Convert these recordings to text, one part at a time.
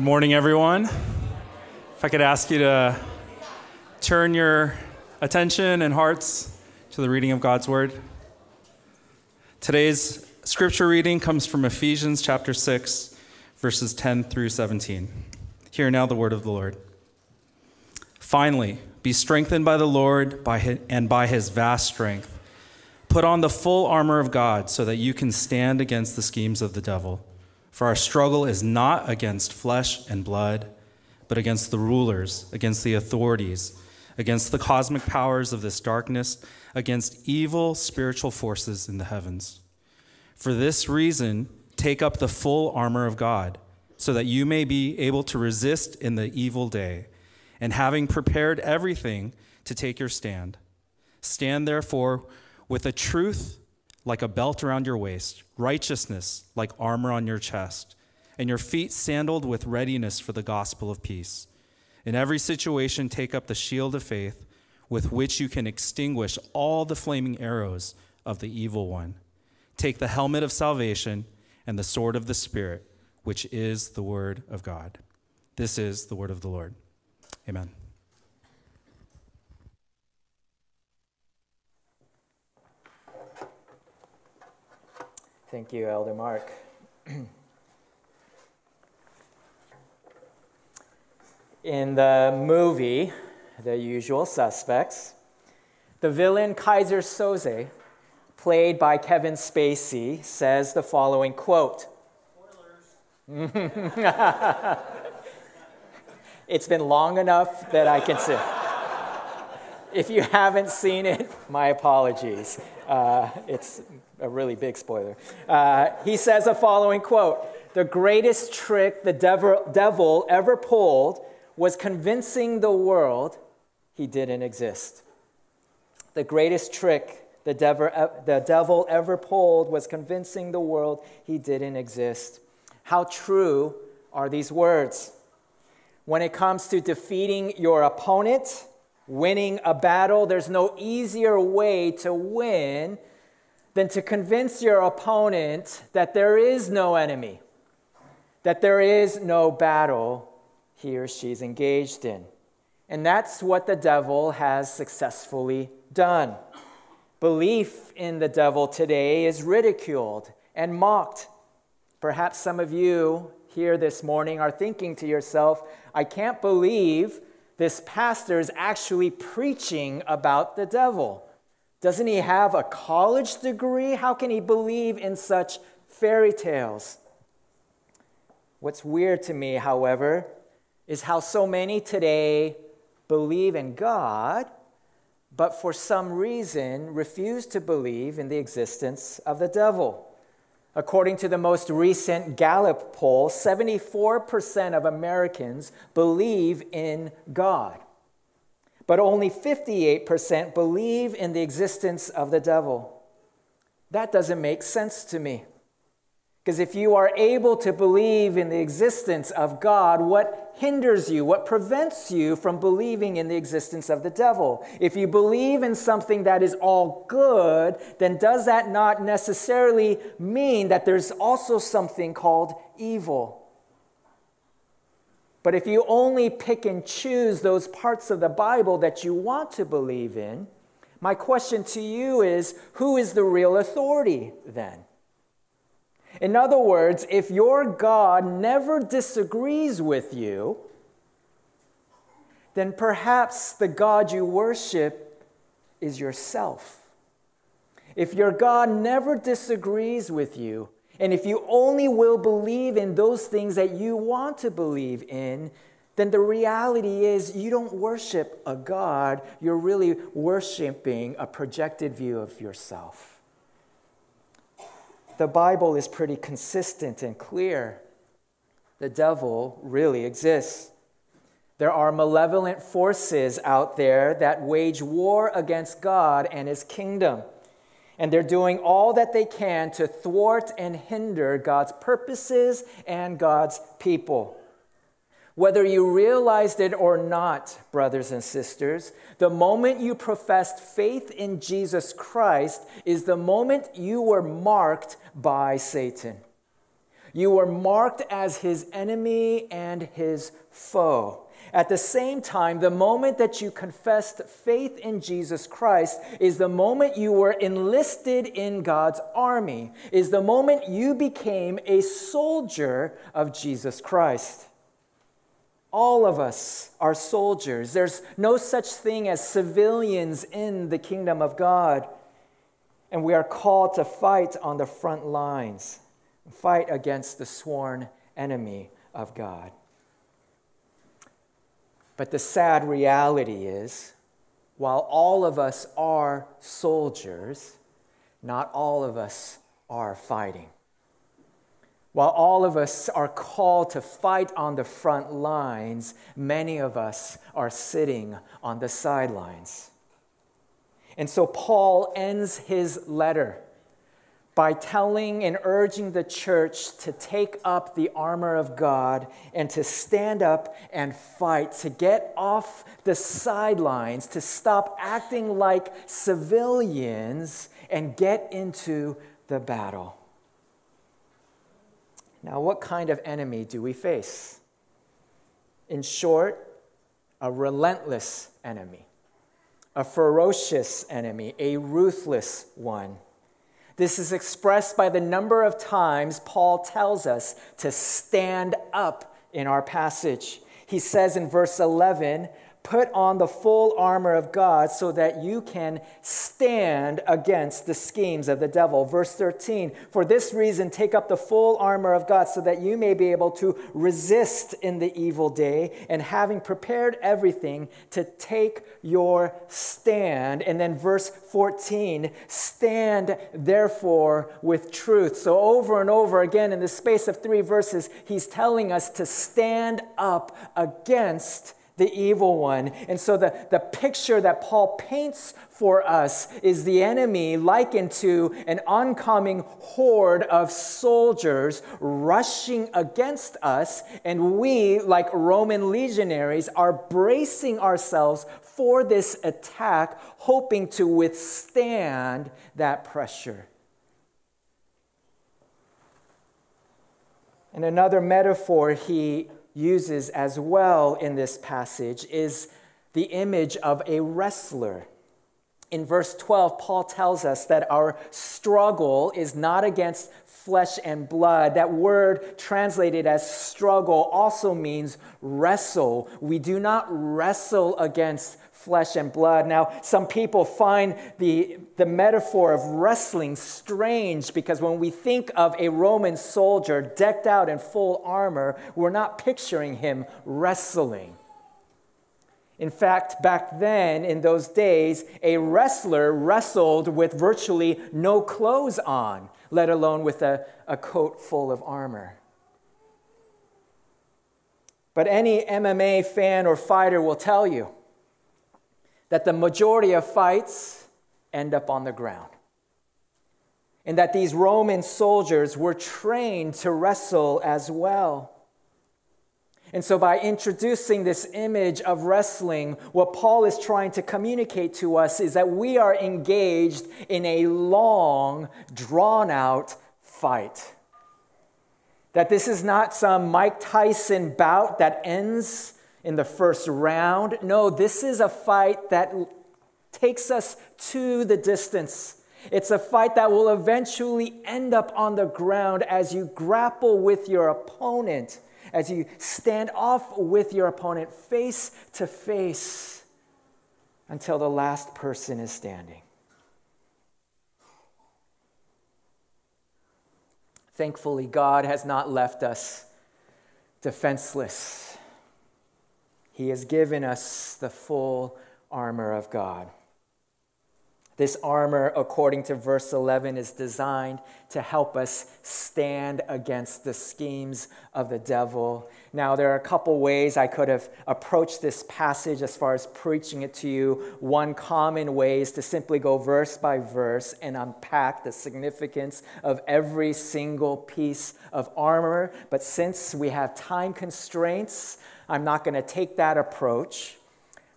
Good morning, everyone. If I could ask you to turn your attention and hearts to the reading of God's Word. Today's scripture reading comes from Ephesians chapter 6, verses 10 through 17. Hear now the word of the Lord. Finally, be strengthened by the Lord by and by his vast strength. Put on the full armor of God so that you can stand against the schemes of the devil. For our struggle is not against flesh and blood, but against the rulers, against the authorities, against the cosmic powers of this darkness, against evil spiritual forces in the heavens. For this reason, take up the full armor of God, so that you may be able to resist in the evil day, and having prepared everything to take your stand. Stand therefore with a truth like a belt around your waist, righteousness like armor on your chest, and your feet sandaled with readiness for the gospel of peace. In every situation, take up the shield of faith with which you can extinguish all the flaming arrows of the evil one. Take the helmet of salvation and the sword of the Spirit, which is the word of God. This is the word of the Lord. Amen. Thank you, Elder Mark. In the movie, The Usual Suspects, the villain Keyser Söze, played by Kevin Spacey, says the following quote. it's been long enough that I can see. If you haven't seen it, my apologies. Uh, it's a really big spoiler. Uh, he says the following quote The greatest trick the devil, devil ever pulled was convincing the world he didn't exist. The greatest trick the devil, the devil ever pulled was convincing the world he didn't exist. How true are these words? When it comes to defeating your opponent, winning a battle, there's no easier way to win than to convince your opponent that there is no enemy, that there is no battle he or she's engaged in. And that's what the devil has successfully done. Belief in the devil today is ridiculed and mocked. Perhaps some of you here this morning are thinking to yourself, I can't believe this pastor is actually preaching about the devil. Doesn't he have a college degree? How can he believe in such fairy tales? What's weird to me, however, is how so many today believe in God, but for some reason refuse to believe in the existence of the devil. According to the most recent Gallup poll, 74% of Americans believe in God but only 58% believe in the existence of the devil. That doesn't make sense to me. Because if you are able to believe in the existence of God, what hinders you? What prevents you from believing in the existence of the devil? If you believe in something that is all good, then does that not necessarily mean that there's also something called evil? But if you only pick and choose those parts of the Bible that you want to believe in, my question to you is who is the real authority then? In other words, if your God never disagrees with you, then perhaps the God you worship is yourself. If your God never disagrees with you, and if you only will believe in those things that you want to believe in, then the reality is you don't worship a God, you're really worshiping a projected view of yourself. The Bible is pretty consistent and clear. The devil really exists. There are malevolent forces out there that wage war against God and his kingdom and they're doing all that they can to thwart and hinder God's purposes and God's people. Whether you realized it or not, brothers and sisters, the moment you professed faith in Jesus Christ is the moment you were marked by Satan. You were marked as his enemy and his foe. At the same time, the moment that you confessed faith in Jesus Christ is the moment you were enlisted in God's army, is the moment you became a soldier of Jesus Christ. All of us are soldiers. There's no such thing as civilians in the kingdom of God. And we are called to fight on the front lines, fight against the sworn enemy of God. But the sad reality is, while all of us are soldiers, not all of us are fighting. While all of us are called to fight on the front lines, many of us are sitting on the sidelines. And so Paul ends his letter by telling and urging the church to take up the armor of God and to stand up and fight, to get off the sidelines, to stop acting like civilians and get into the battle. Now, what kind of enemy do we face? In short, a relentless enemy, a ferocious enemy, a ruthless one. This is expressed by the number of times Paul tells us to stand up in our passage. He says in verse 11, Put on the full armor of God so that you can stand against the schemes of the devil. Verse 13, for this reason, take up the full armor of God so that you may be able to resist in the evil day, and having prepared everything, to take your stand. And then verse 14, stand therefore with truth. So, over and over again, in the space of three verses, he's telling us to stand up against the evil one. And so the, the picture that Paul paints for us is the enemy likened to an oncoming horde of soldiers rushing against us. And we, like Roman legionaries, are bracing ourselves for this attack, hoping to withstand that pressure. And another metaphor he uses as well in this passage is the image of a wrestler. In verse 12, Paul tells us that our struggle is not against flesh and blood. That word translated as struggle also means wrestle. We do not wrestle against flesh and blood. Now, some people find the, the metaphor of wrestling strange because when we think of a Roman soldier decked out in full armor, we're not picturing him wrestling. In fact, back then, in those days, a wrestler wrestled with virtually no clothes on, let alone with a, a coat full of armor. But any MMA fan or fighter will tell you that the majority of fights end up on the ground. And that these Roman soldiers were trained to wrestle as well. And so, by introducing this image of wrestling, what Paul is trying to communicate to us is that we are engaged in a long, drawn out fight. That this is not some Mike Tyson bout that ends in the first round. No, this is a fight that takes us to the distance. It's a fight that will eventually end up on the ground as you grapple with your opponent, as you stand off with your opponent face to face until the last person is standing. Thankfully, God has not left us defenseless. He has given us the full armor of God. This armor, according to verse 11, is designed to help us stand against the schemes of the devil. Now, there are a couple ways I could have approached this passage as far as preaching it to you. One common way is to simply go verse by verse and unpack the significance of every single piece of armor. But since we have time constraints, I'm not going to take that approach.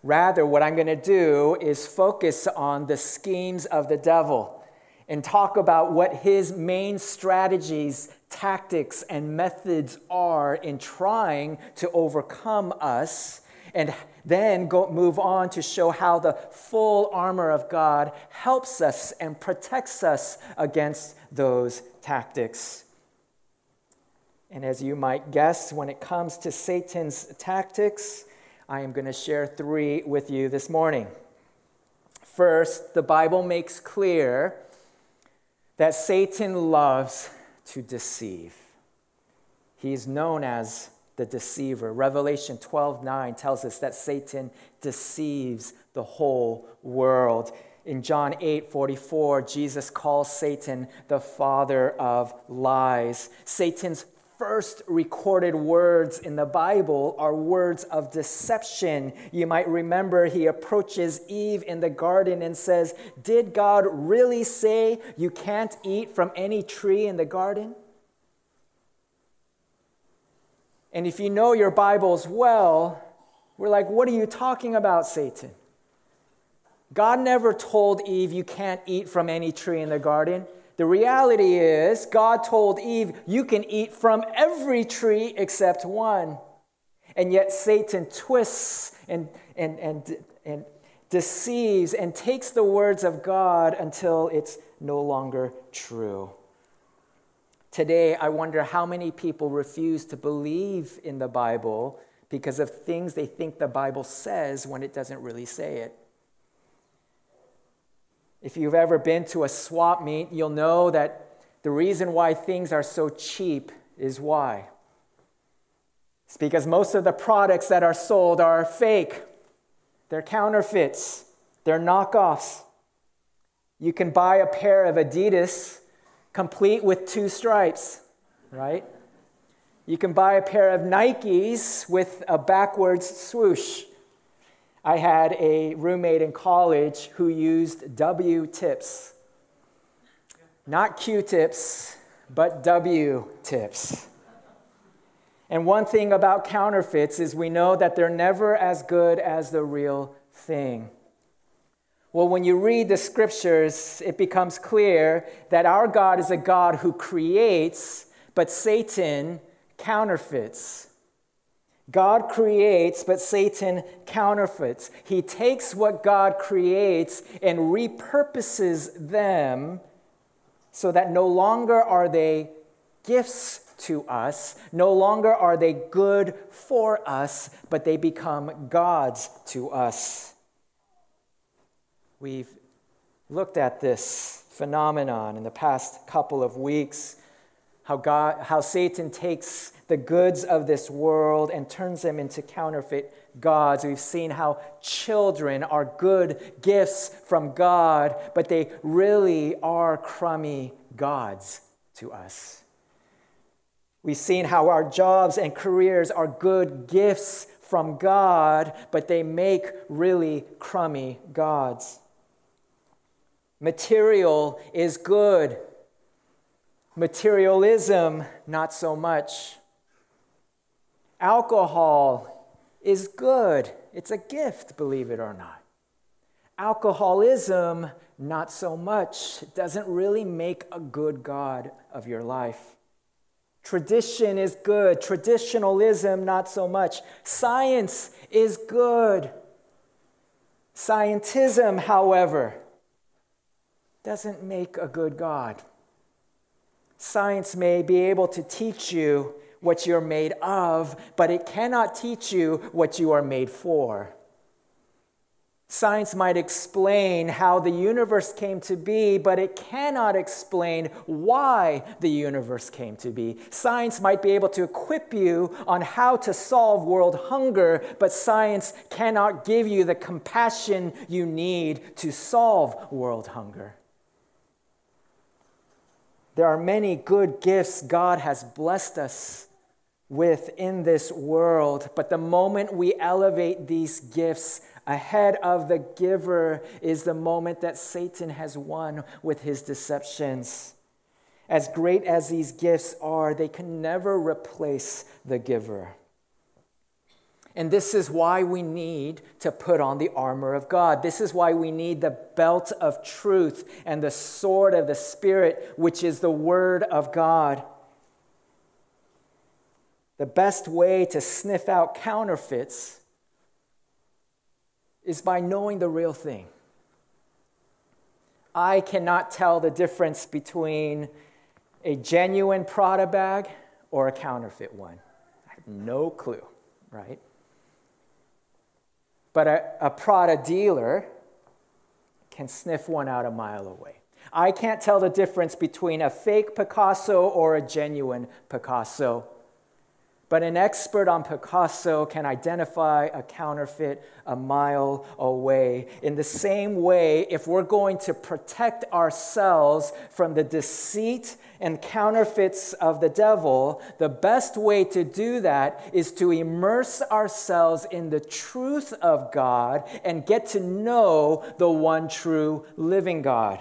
Rather, what I'm going to do is focus on the schemes of the devil and talk about what his main strategies, tactics, and methods are in trying to overcome us, and then go, move on to show how the full armor of God helps us and protects us against those tactics. And as you might guess, when it comes to Satan's tactics, I am going to share three with you this morning. First, the Bible makes clear that Satan loves to deceive. He is known as the deceiver. Revelation 12 9 tells us that Satan deceives the whole world. In John 8 44, Jesus calls Satan the father of lies. Satan's first recorded words in the Bible are words of deception. You might remember he approaches Eve in the garden and says, Did God really say you can't eat from any tree in the garden? And if you know your Bibles well, we're like, what are you talking about, Satan? God never told Eve you can't eat from any tree in the garden. The reality is, God told Eve, you can eat from every tree except one. And yet Satan twists and, and, and, and deceives and takes the words of God until it's no longer true. Today, I wonder how many people refuse to believe in the Bible because of things they think the Bible says when it doesn't really say it. If you've ever been to a swap meet, you'll know that the reason why things are so cheap is why. It's because most of the products that are sold are fake, they're counterfeits, they're knockoffs. You can buy a pair of Adidas complete with two stripes, right? You can buy a pair of Nikes with a backwards swoosh. I had a roommate in college who used W tips. Not Q tips, but W tips. And one thing about counterfeits is we know that they're never as good as the real thing. Well, when you read the scriptures, it becomes clear that our God is a God who creates, but Satan counterfeits. God creates, but Satan counterfeits. He takes what God creates and repurposes them so that no longer are they gifts to us, no longer are they good for us, but they become gods to us. We've looked at this phenomenon in the past couple of weeks how, God, how Satan takes the goods of this world and turns them into counterfeit gods. We've seen how children are good gifts from God, but they really are crummy gods to us. We've seen how our jobs and careers are good gifts from God, but they make really crummy gods. Material is good. Materialism, not so much. Alcohol is good. It's a gift, believe it or not. Alcoholism, not so much. It doesn't really make a good God of your life. Tradition is good. Traditionalism, not so much. Science is good. Scientism, however, doesn't make a good God. Science may be able to teach you what you're made of, but it cannot teach you what you are made for. Science might explain how the universe came to be, but it cannot explain why the universe came to be. Science might be able to equip you on how to solve world hunger, but science cannot give you the compassion you need to solve world hunger. There are many good gifts God has blessed us with in this world, but the moment we elevate these gifts ahead of the giver is the moment that Satan has won with his deceptions. As great as these gifts are, they can never replace the giver. And this is why we need to put on the armor of God. This is why we need the belt of truth and the sword of the Spirit, which is the Word of God. The best way to sniff out counterfeits is by knowing the real thing. I cannot tell the difference between a genuine Prada bag or a counterfeit one. I have no clue, right? But a, a Prada dealer can sniff one out a mile away. I can't tell the difference between a fake Picasso or a genuine Picasso. But an expert on Picasso can identify a counterfeit a mile away. In the same way, if we're going to protect ourselves from the deceit and counterfeits of the devil, the best way to do that is to immerse ourselves in the truth of God and get to know the one true living God.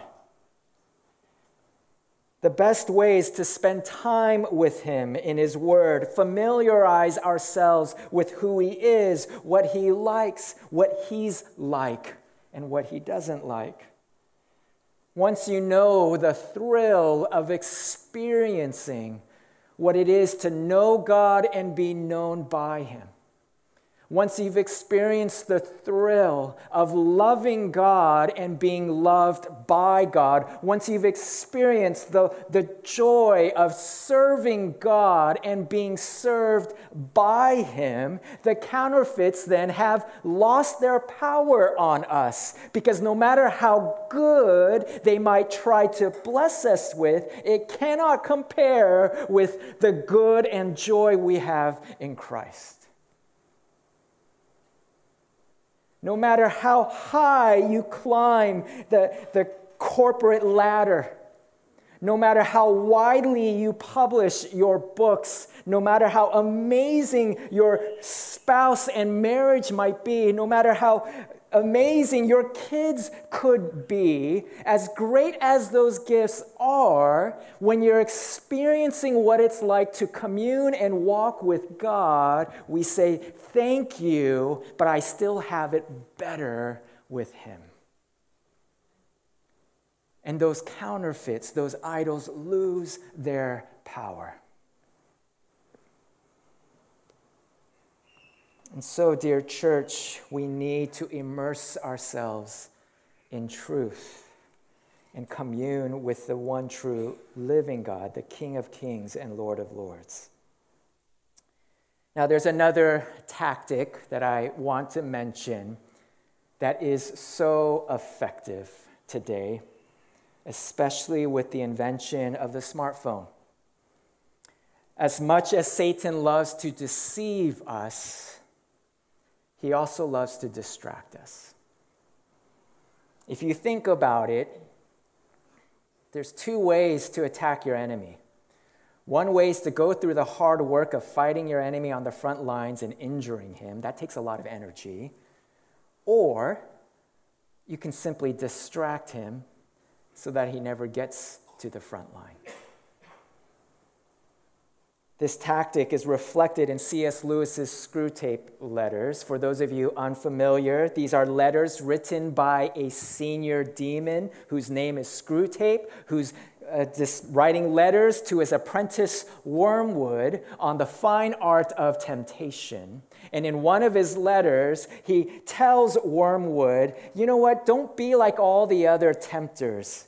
The best ways to spend time with Him in His Word, familiarize ourselves with who He is, what He likes, what He's like, and what He doesn't like. Once you know the thrill of experiencing what it is to know God and be known by Him, once you've experienced the thrill of loving God and being loved by God, once you've experienced the, the joy of serving God and being served by Him, the counterfeits then have lost their power on us. Because no matter how good they might try to bless us with, it cannot compare with the good and joy we have in Christ. No matter how high you climb the, the corporate ladder, no matter how widely you publish your books, no matter how amazing your spouse and marriage might be, no matter how amazing your kids could be, as great as those gifts are, when you're experiencing what it's like to commune and walk with God, we say, Thank you, but I still have it better with Him. And those counterfeits, those idols, lose their power. And so, dear church, we need to immerse ourselves in truth and commune with the one true living God, the King of kings and Lord of lords. Now, there's another tactic that I want to mention that is so effective today, especially with the invention of the smartphone. As much as Satan loves to deceive us, he also loves to distract us. If you think about it, there's two ways to attack your enemy. One way is to go through the hard work of fighting your enemy on the front lines and injuring him. That takes a lot of energy. Or you can simply distract him so that he never gets to the front line. This tactic is reflected in C.S. Lewis's Screwtape letters. For those of you unfamiliar, these are letters written by a senior demon whose name is Screwtape, who's uh, writing letters to his apprentice Wormwood on the fine art of temptation. And in one of his letters, he tells Wormwood, you know what, don't be like all the other tempters.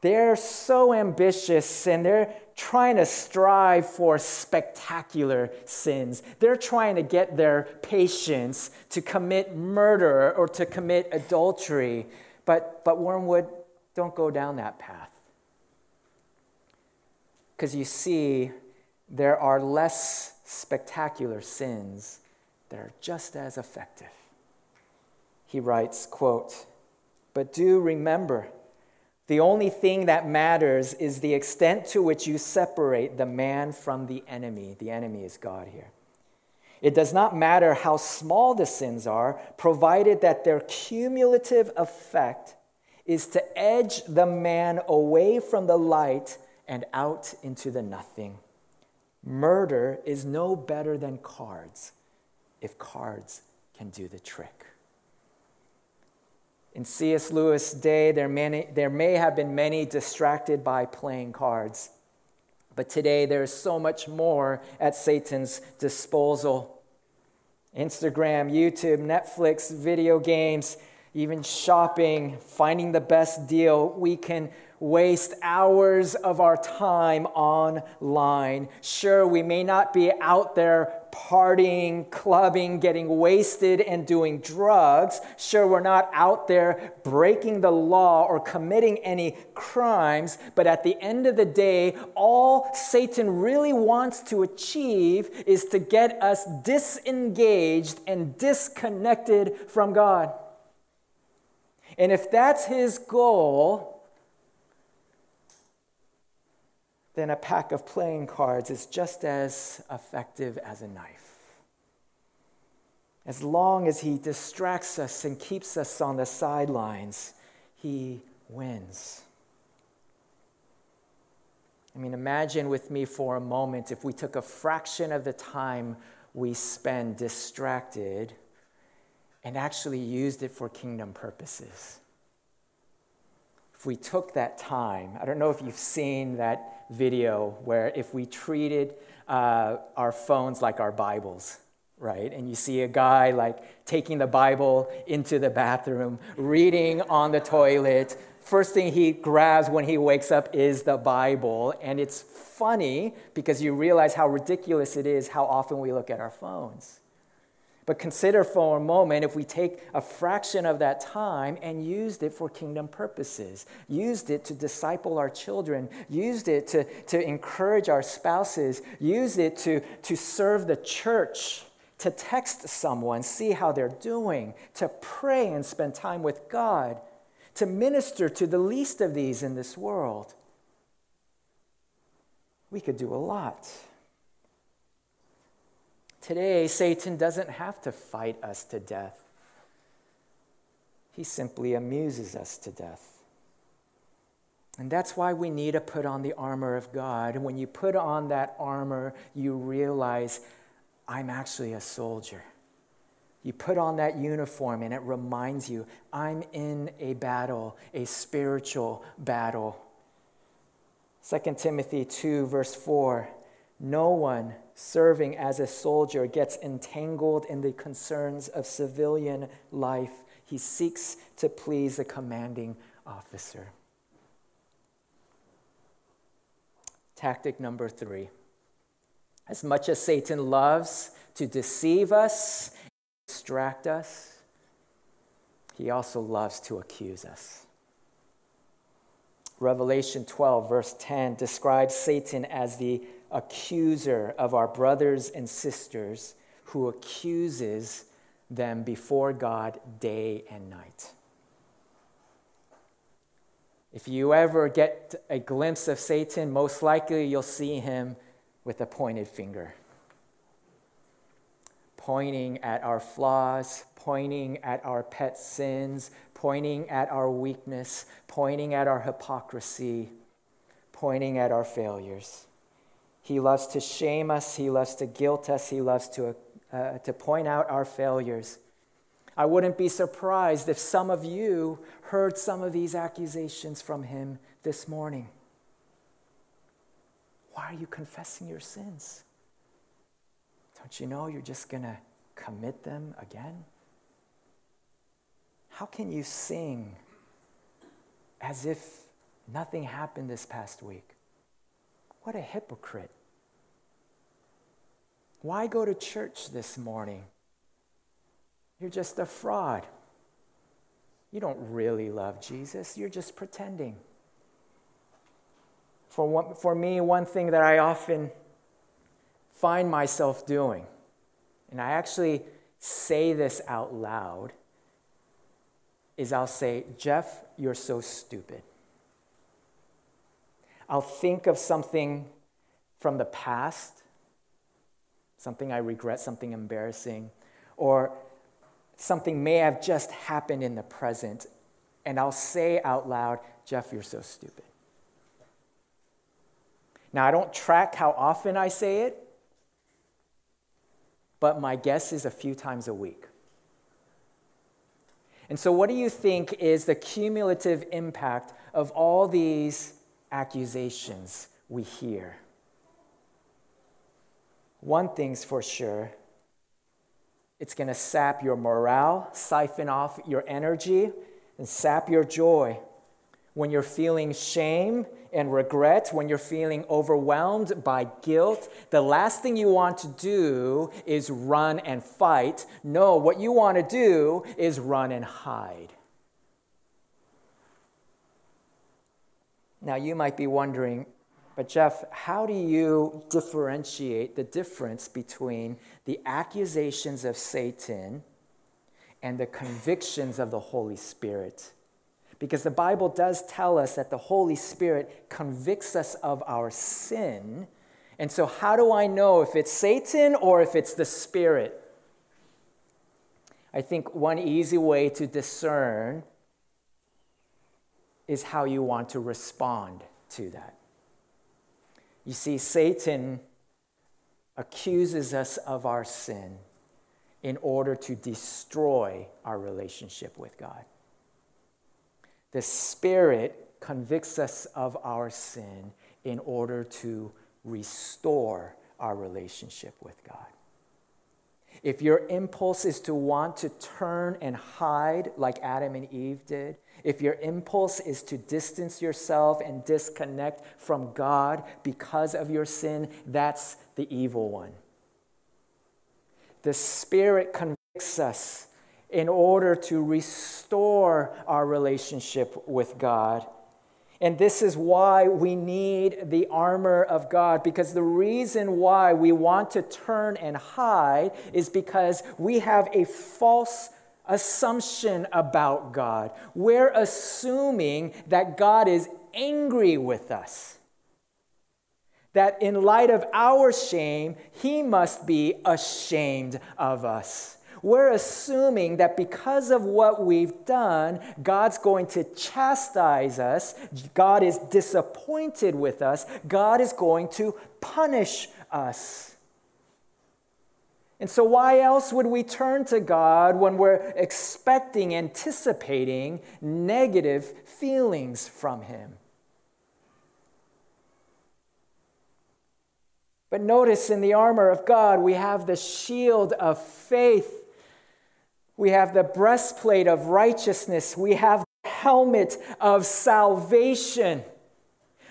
They're so ambitious and they're trying to strive for spectacular sins. They're trying to get their patients to commit murder or to commit adultery. But, but Wormwood, don't go down that path. Because you see, there are less spectacular sins that are just as effective. He writes, quote, But do remember, the only thing that matters is the extent to which you separate the man from the enemy. The enemy is God here. It does not matter how small the sins are, provided that their cumulative effect is to edge the man away from the light and out into the nothing. Murder is no better than cards. if cards can do the trick. In C.S. Lewis' day, there, many, there may have been many distracted by playing cards. But today, there is so much more at Satan's disposal. Instagram, YouTube, Netflix, video games, even shopping, finding the best deal. We can waste hours of our time online. Sure, we may not be out there partying, clubbing, getting wasted, and doing drugs. Sure, we're not out there breaking the law or committing any crimes. But at the end of the day, all Satan really wants to achieve is to get us disengaged and disconnected from God. And if that's his goal, then a pack of playing cards is just as effective as a knife. As long as he distracts us and keeps us on the sidelines, he wins. I mean, imagine with me for a moment if we took a fraction of the time we spend distracted and actually used it for kingdom purposes if we took that time, I don't know if you've seen that video where if we treated uh, our phones like our Bibles, right? And you see a guy like taking the Bible into the bathroom, reading on the toilet. First thing he grabs when he wakes up is the Bible. And it's funny because you realize how ridiculous it is how often we look at our phones. But consider for a moment if we take a fraction of that time and used it for kingdom purposes, used it to disciple our children, used it to, to encourage our spouses, used it to, to serve the church, to text someone, see how they're doing, to pray and spend time with God, to minister to the least of these in this world. We could do a lot. Today, Satan doesn't have to fight us to death, he simply amuses us to death. And that's why we need to put on the armor of God. And when you put on that armor, you realize I'm actually a soldier. You put on that uniform and it reminds you I'm in a battle, a spiritual battle. 2 Timothy 2, verse 4 No one serving as a soldier gets entangled in the concerns of civilian life. He seeks to please a commanding officer. Tactic number three. As much as Satan loves to deceive us, distract us, he also loves to accuse us. Revelation 12, verse 10, describes Satan as the accuser of our brothers and sisters who accuses them before God day and night. If you ever get a glimpse of Satan, most likely you'll see him with a pointed finger, pointing at our flaws, pointing at our pet sins, pointing at our weakness, pointing at our hypocrisy, pointing at our failures. He loves to shame us. He loves to guilt us. He loves to, uh, to point out our failures. I wouldn't be surprised if some of you heard some of these accusations from him this morning. Why are you confessing your sins? Don't you know you're just going to commit them again? How can you sing as if nothing happened this past week? What a hypocrite. Why go to church this morning? You're just a fraud. You don't really love Jesus, you're just pretending. For, one, for me, one thing that I often find myself doing, and I actually say this out loud, is I'll say, Jeff, you're so stupid. I'll think of something from the past something I regret, something embarrassing, or something may have just happened in the present, and I'll say out loud, Jeff, you're so stupid. Now, I don't track how often I say it, but my guess is a few times a week. And so, what do you think is the cumulative impact of all these accusations we hear? One thing's for sure it's going to sap your morale, siphon off your energy, and sap your joy. When you're feeling shame and regret, when you're feeling overwhelmed by guilt, the last thing you want to do is run and fight. No, what you want to do is run and hide. Now, you might be wondering, but Jeff, how do you differentiate the difference between the accusations of Satan and the convictions of the Holy Spirit? Because the Bible does tell us that the Holy Spirit convicts us of our sin. And so, how do I know if it's Satan or if it's the Spirit? I think one easy way to discern is how you want to respond to that. You see, Satan accuses us of our sin in order to destroy our relationship with God. The Spirit convicts us of our sin in order to restore our relationship with God. If your impulse is to want to turn and hide like Adam and Eve did, if your impulse is to distance yourself and disconnect from God because of your sin, that's the evil one. The Spirit convicts us in order to restore our relationship with God. And this is why we need the armor of God, because the reason why we want to turn and hide is because we have a false assumption about God. We're assuming that God is angry with us. That in light of our shame, he must be ashamed of us. We're assuming that because of what we've done, God's going to chastise us. God is disappointed with us. God is going to punish us. And so, why else would we turn to God when we're expecting, anticipating negative feelings from Him? But notice in the armor of God, we have the shield of faith, we have the breastplate of righteousness, we have the helmet of salvation.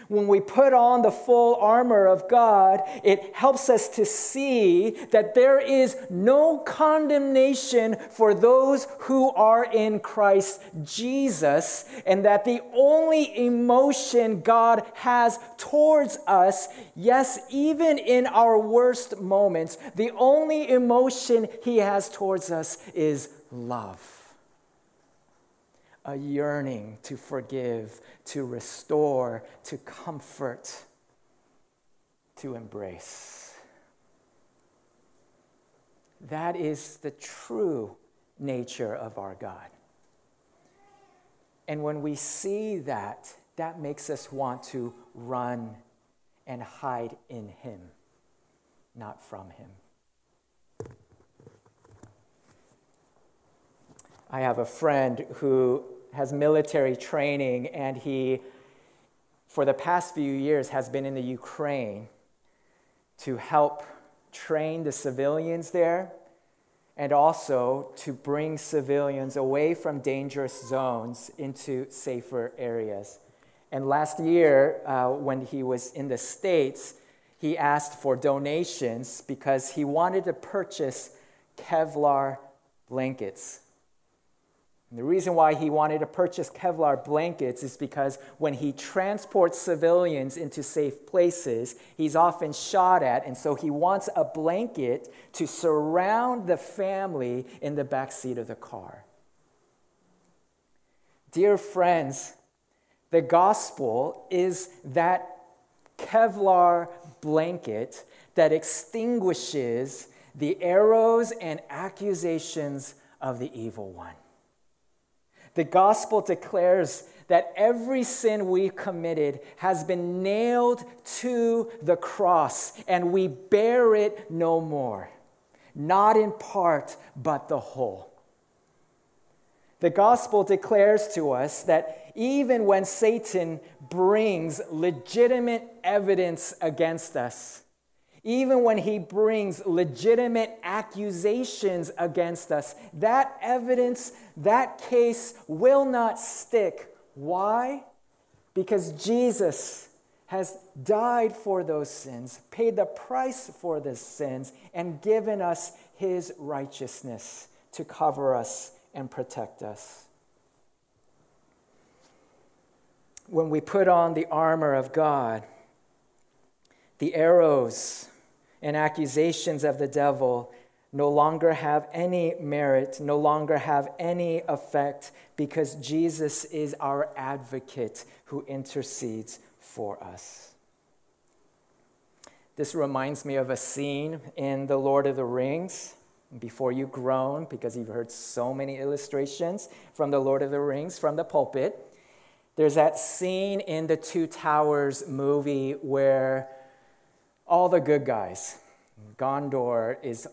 When we put on the full armor of God, it helps us to see that there is no condemnation for those who are in Christ Jesus, and that the only emotion God has towards us, yes, even in our worst moments, the only emotion He has towards us is love a yearning to forgive, to restore, to comfort, to embrace. That is the true nature of our God. And when we see that, that makes us want to run and hide in Him, not from Him. I have a friend who has military training, and he, for the past few years, has been in the Ukraine to help train the civilians there and also to bring civilians away from dangerous zones into safer areas. And last year, uh, when he was in the States, he asked for donations because he wanted to purchase Kevlar blankets and the reason why he wanted to purchase Kevlar blankets is because when he transports civilians into safe places, he's often shot at, and so he wants a blanket to surround the family in the back seat of the car. Dear friends, the gospel is that Kevlar blanket that extinguishes the arrows and accusations of the evil one. The gospel declares that every sin we committed has been nailed to the cross and we bear it no more. not in part, but the whole. The gospel declares to us that even when Satan brings legitimate evidence against us, even when he brings legitimate accusations against us, that evidence, that case will not stick. Why? Because Jesus has died for those sins, paid the price for the sins, and given us his righteousness to cover us and protect us. When we put on the armor of God, the arrows and accusations of the devil no longer have any merit, no longer have any effect, because Jesus is our advocate who intercedes for us. This reminds me of a scene in The Lord of the Rings. Before you groan, because you've heard so many illustrations from The Lord of the Rings from the pulpit, there's that scene in the Two Towers movie where all the good guys, Gondor, is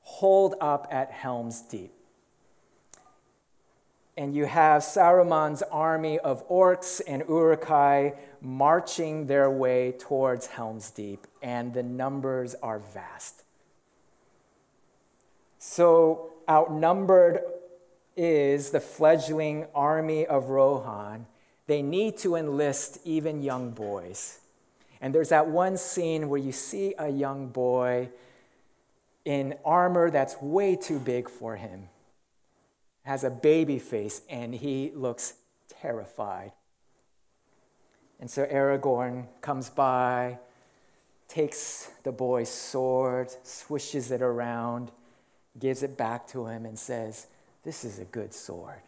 holed up at Helm's Deep and you have Saruman's army of orcs and Uruk-hai marching their way towards Helm's Deep, and the numbers are vast. So, outnumbered is the fledgling army of Rohan. They need to enlist even young boys. And there's that one scene where you see a young boy in armor that's way too big for him has a baby face and he looks terrified. And so Aragorn comes by, takes the boy's sword, swishes it around, gives it back to him, and says, This is a good sword.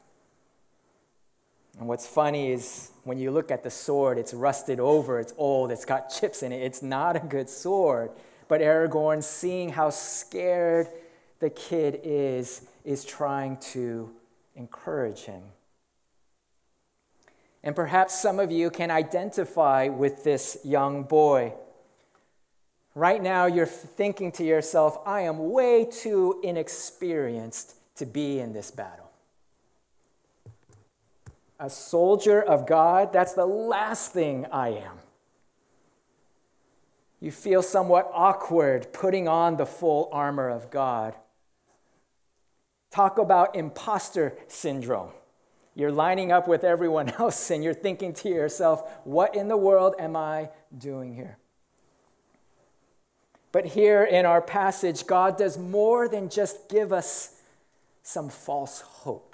And what's funny is when you look at the sword, it's rusted over, it's old, it's got chips in it. It's not a good sword. But Aragorn, seeing how scared the kid is, is trying to encourage him. And perhaps some of you can identify with this young boy. Right now, you're thinking to yourself, I am way too inexperienced to be in this battle. A soldier of God, that's the last thing I am. You feel somewhat awkward putting on the full armor of God. Talk about imposter syndrome. You're lining up with everyone else and you're thinking to yourself, what in the world am I doing here? But here in our passage, God does more than just give us some false hope.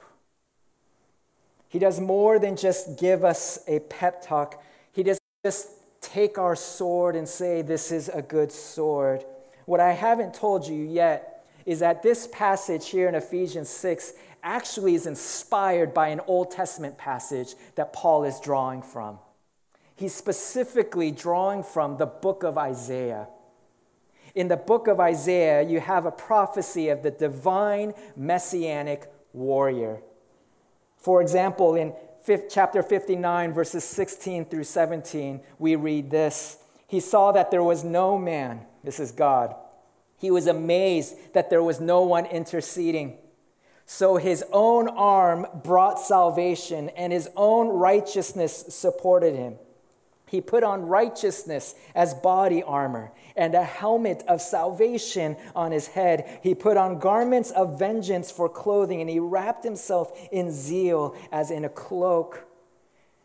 He does more than just give us a pep talk. He doesn't just take our sword and say, This is a good sword. What I haven't told you yet is that this passage here in Ephesians 6 actually is inspired by an Old Testament passage that Paul is drawing from. He's specifically drawing from the book of Isaiah. In the book of Isaiah, you have a prophecy of the divine messianic warrior. For example, in chapter 59, verses 16 through 17, we read this He saw that there was no man, this is God he was amazed that there was no one interceding. So his own arm brought salvation, and his own righteousness supported him. He put on righteousness as body armor and a helmet of salvation on his head. He put on garments of vengeance for clothing, and he wrapped himself in zeal as in a cloak.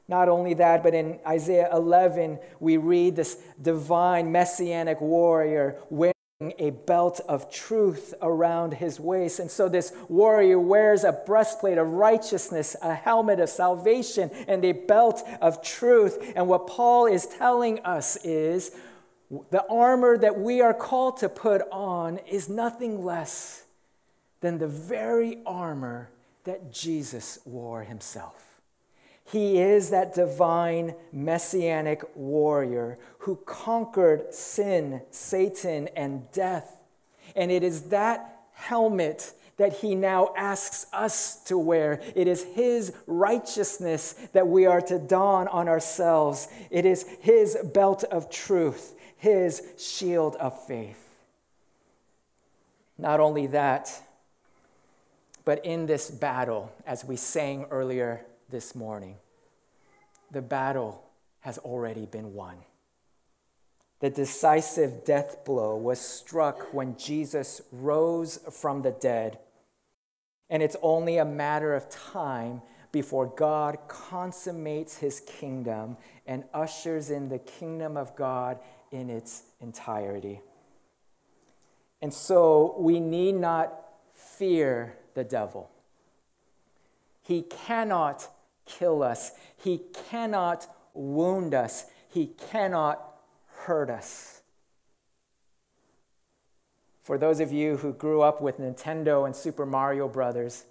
Not only that, but in Isaiah 11, we read this divine messianic warrior wearing a belt of truth around his waist. And so this warrior wears a breastplate of righteousness, a helmet of salvation, and a belt of truth. And what Paul is telling us is the armor that we are called to put on is nothing less than the very armor that Jesus wore himself. He is that divine messianic warrior who conquered sin, Satan, and death. And it is that helmet that he now asks us to wear. It is his righteousness that we are to don on ourselves. It is his belt of truth, his shield of faith. Not only that, but in this battle, as we sang earlier this morning, the battle has already been won. The decisive death blow was struck when Jesus rose from the dead. And it's only a matter of time before God consummates his kingdom and ushers in the kingdom of God in its entirety. And so we need not fear the devil. He cannot kill us, he cannot wound us, he cannot hurt us. For those of you who grew up with Nintendo and Super Mario Brothers,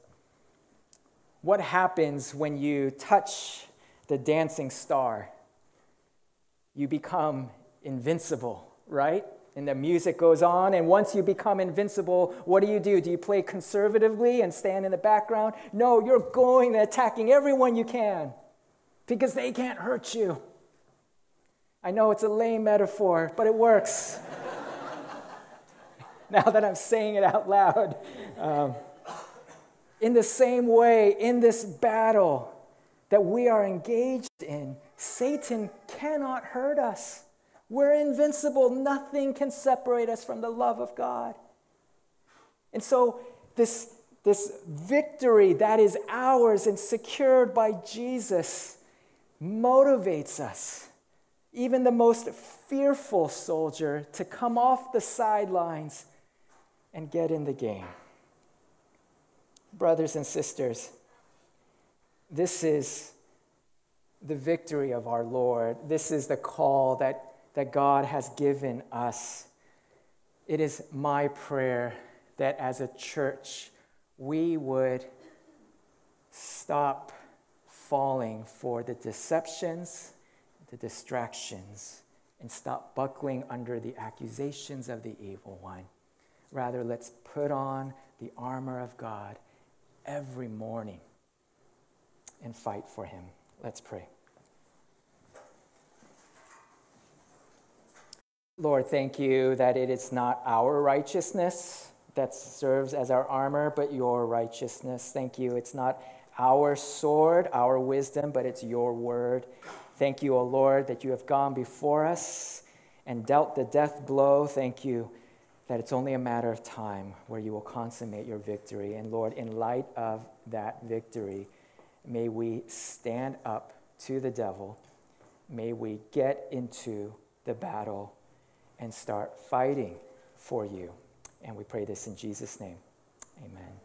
what happens when you touch the dancing star? You become invincible, right? And the music goes on, and once you become invincible, what do you do? Do you play conservatively and stand in the background? No, you're going and attacking everyone you can because they can't hurt you. I know it's a lame metaphor, but it works. now that I'm saying it out loud. Um, in the same way, in this battle that we are engaged in, Satan cannot hurt us. We're invincible. Nothing can separate us from the love of God. And so, this, this victory that is ours and secured by Jesus motivates us, even the most fearful soldier, to come off the sidelines and get in the game brothers and sisters, this is the victory of our Lord. This is the call that, that God has given us. It is my prayer that as a church, we would stop falling for the deceptions, the distractions, and stop buckling under the accusations of the evil one. Rather, let's put on the armor of God every morning and fight for him. Let's pray. Lord, thank you that it is not our righteousness that serves as our armor, but your righteousness. Thank you. It's not our sword, our wisdom, but it's your word. Thank you, O Lord, that you have gone before us and dealt the death blow. Thank you that it's only a matter of time where you will consummate your victory. And Lord, in light of that victory, may we stand up to the devil. May we get into the battle and start fighting for you. And we pray this in Jesus' name. Amen.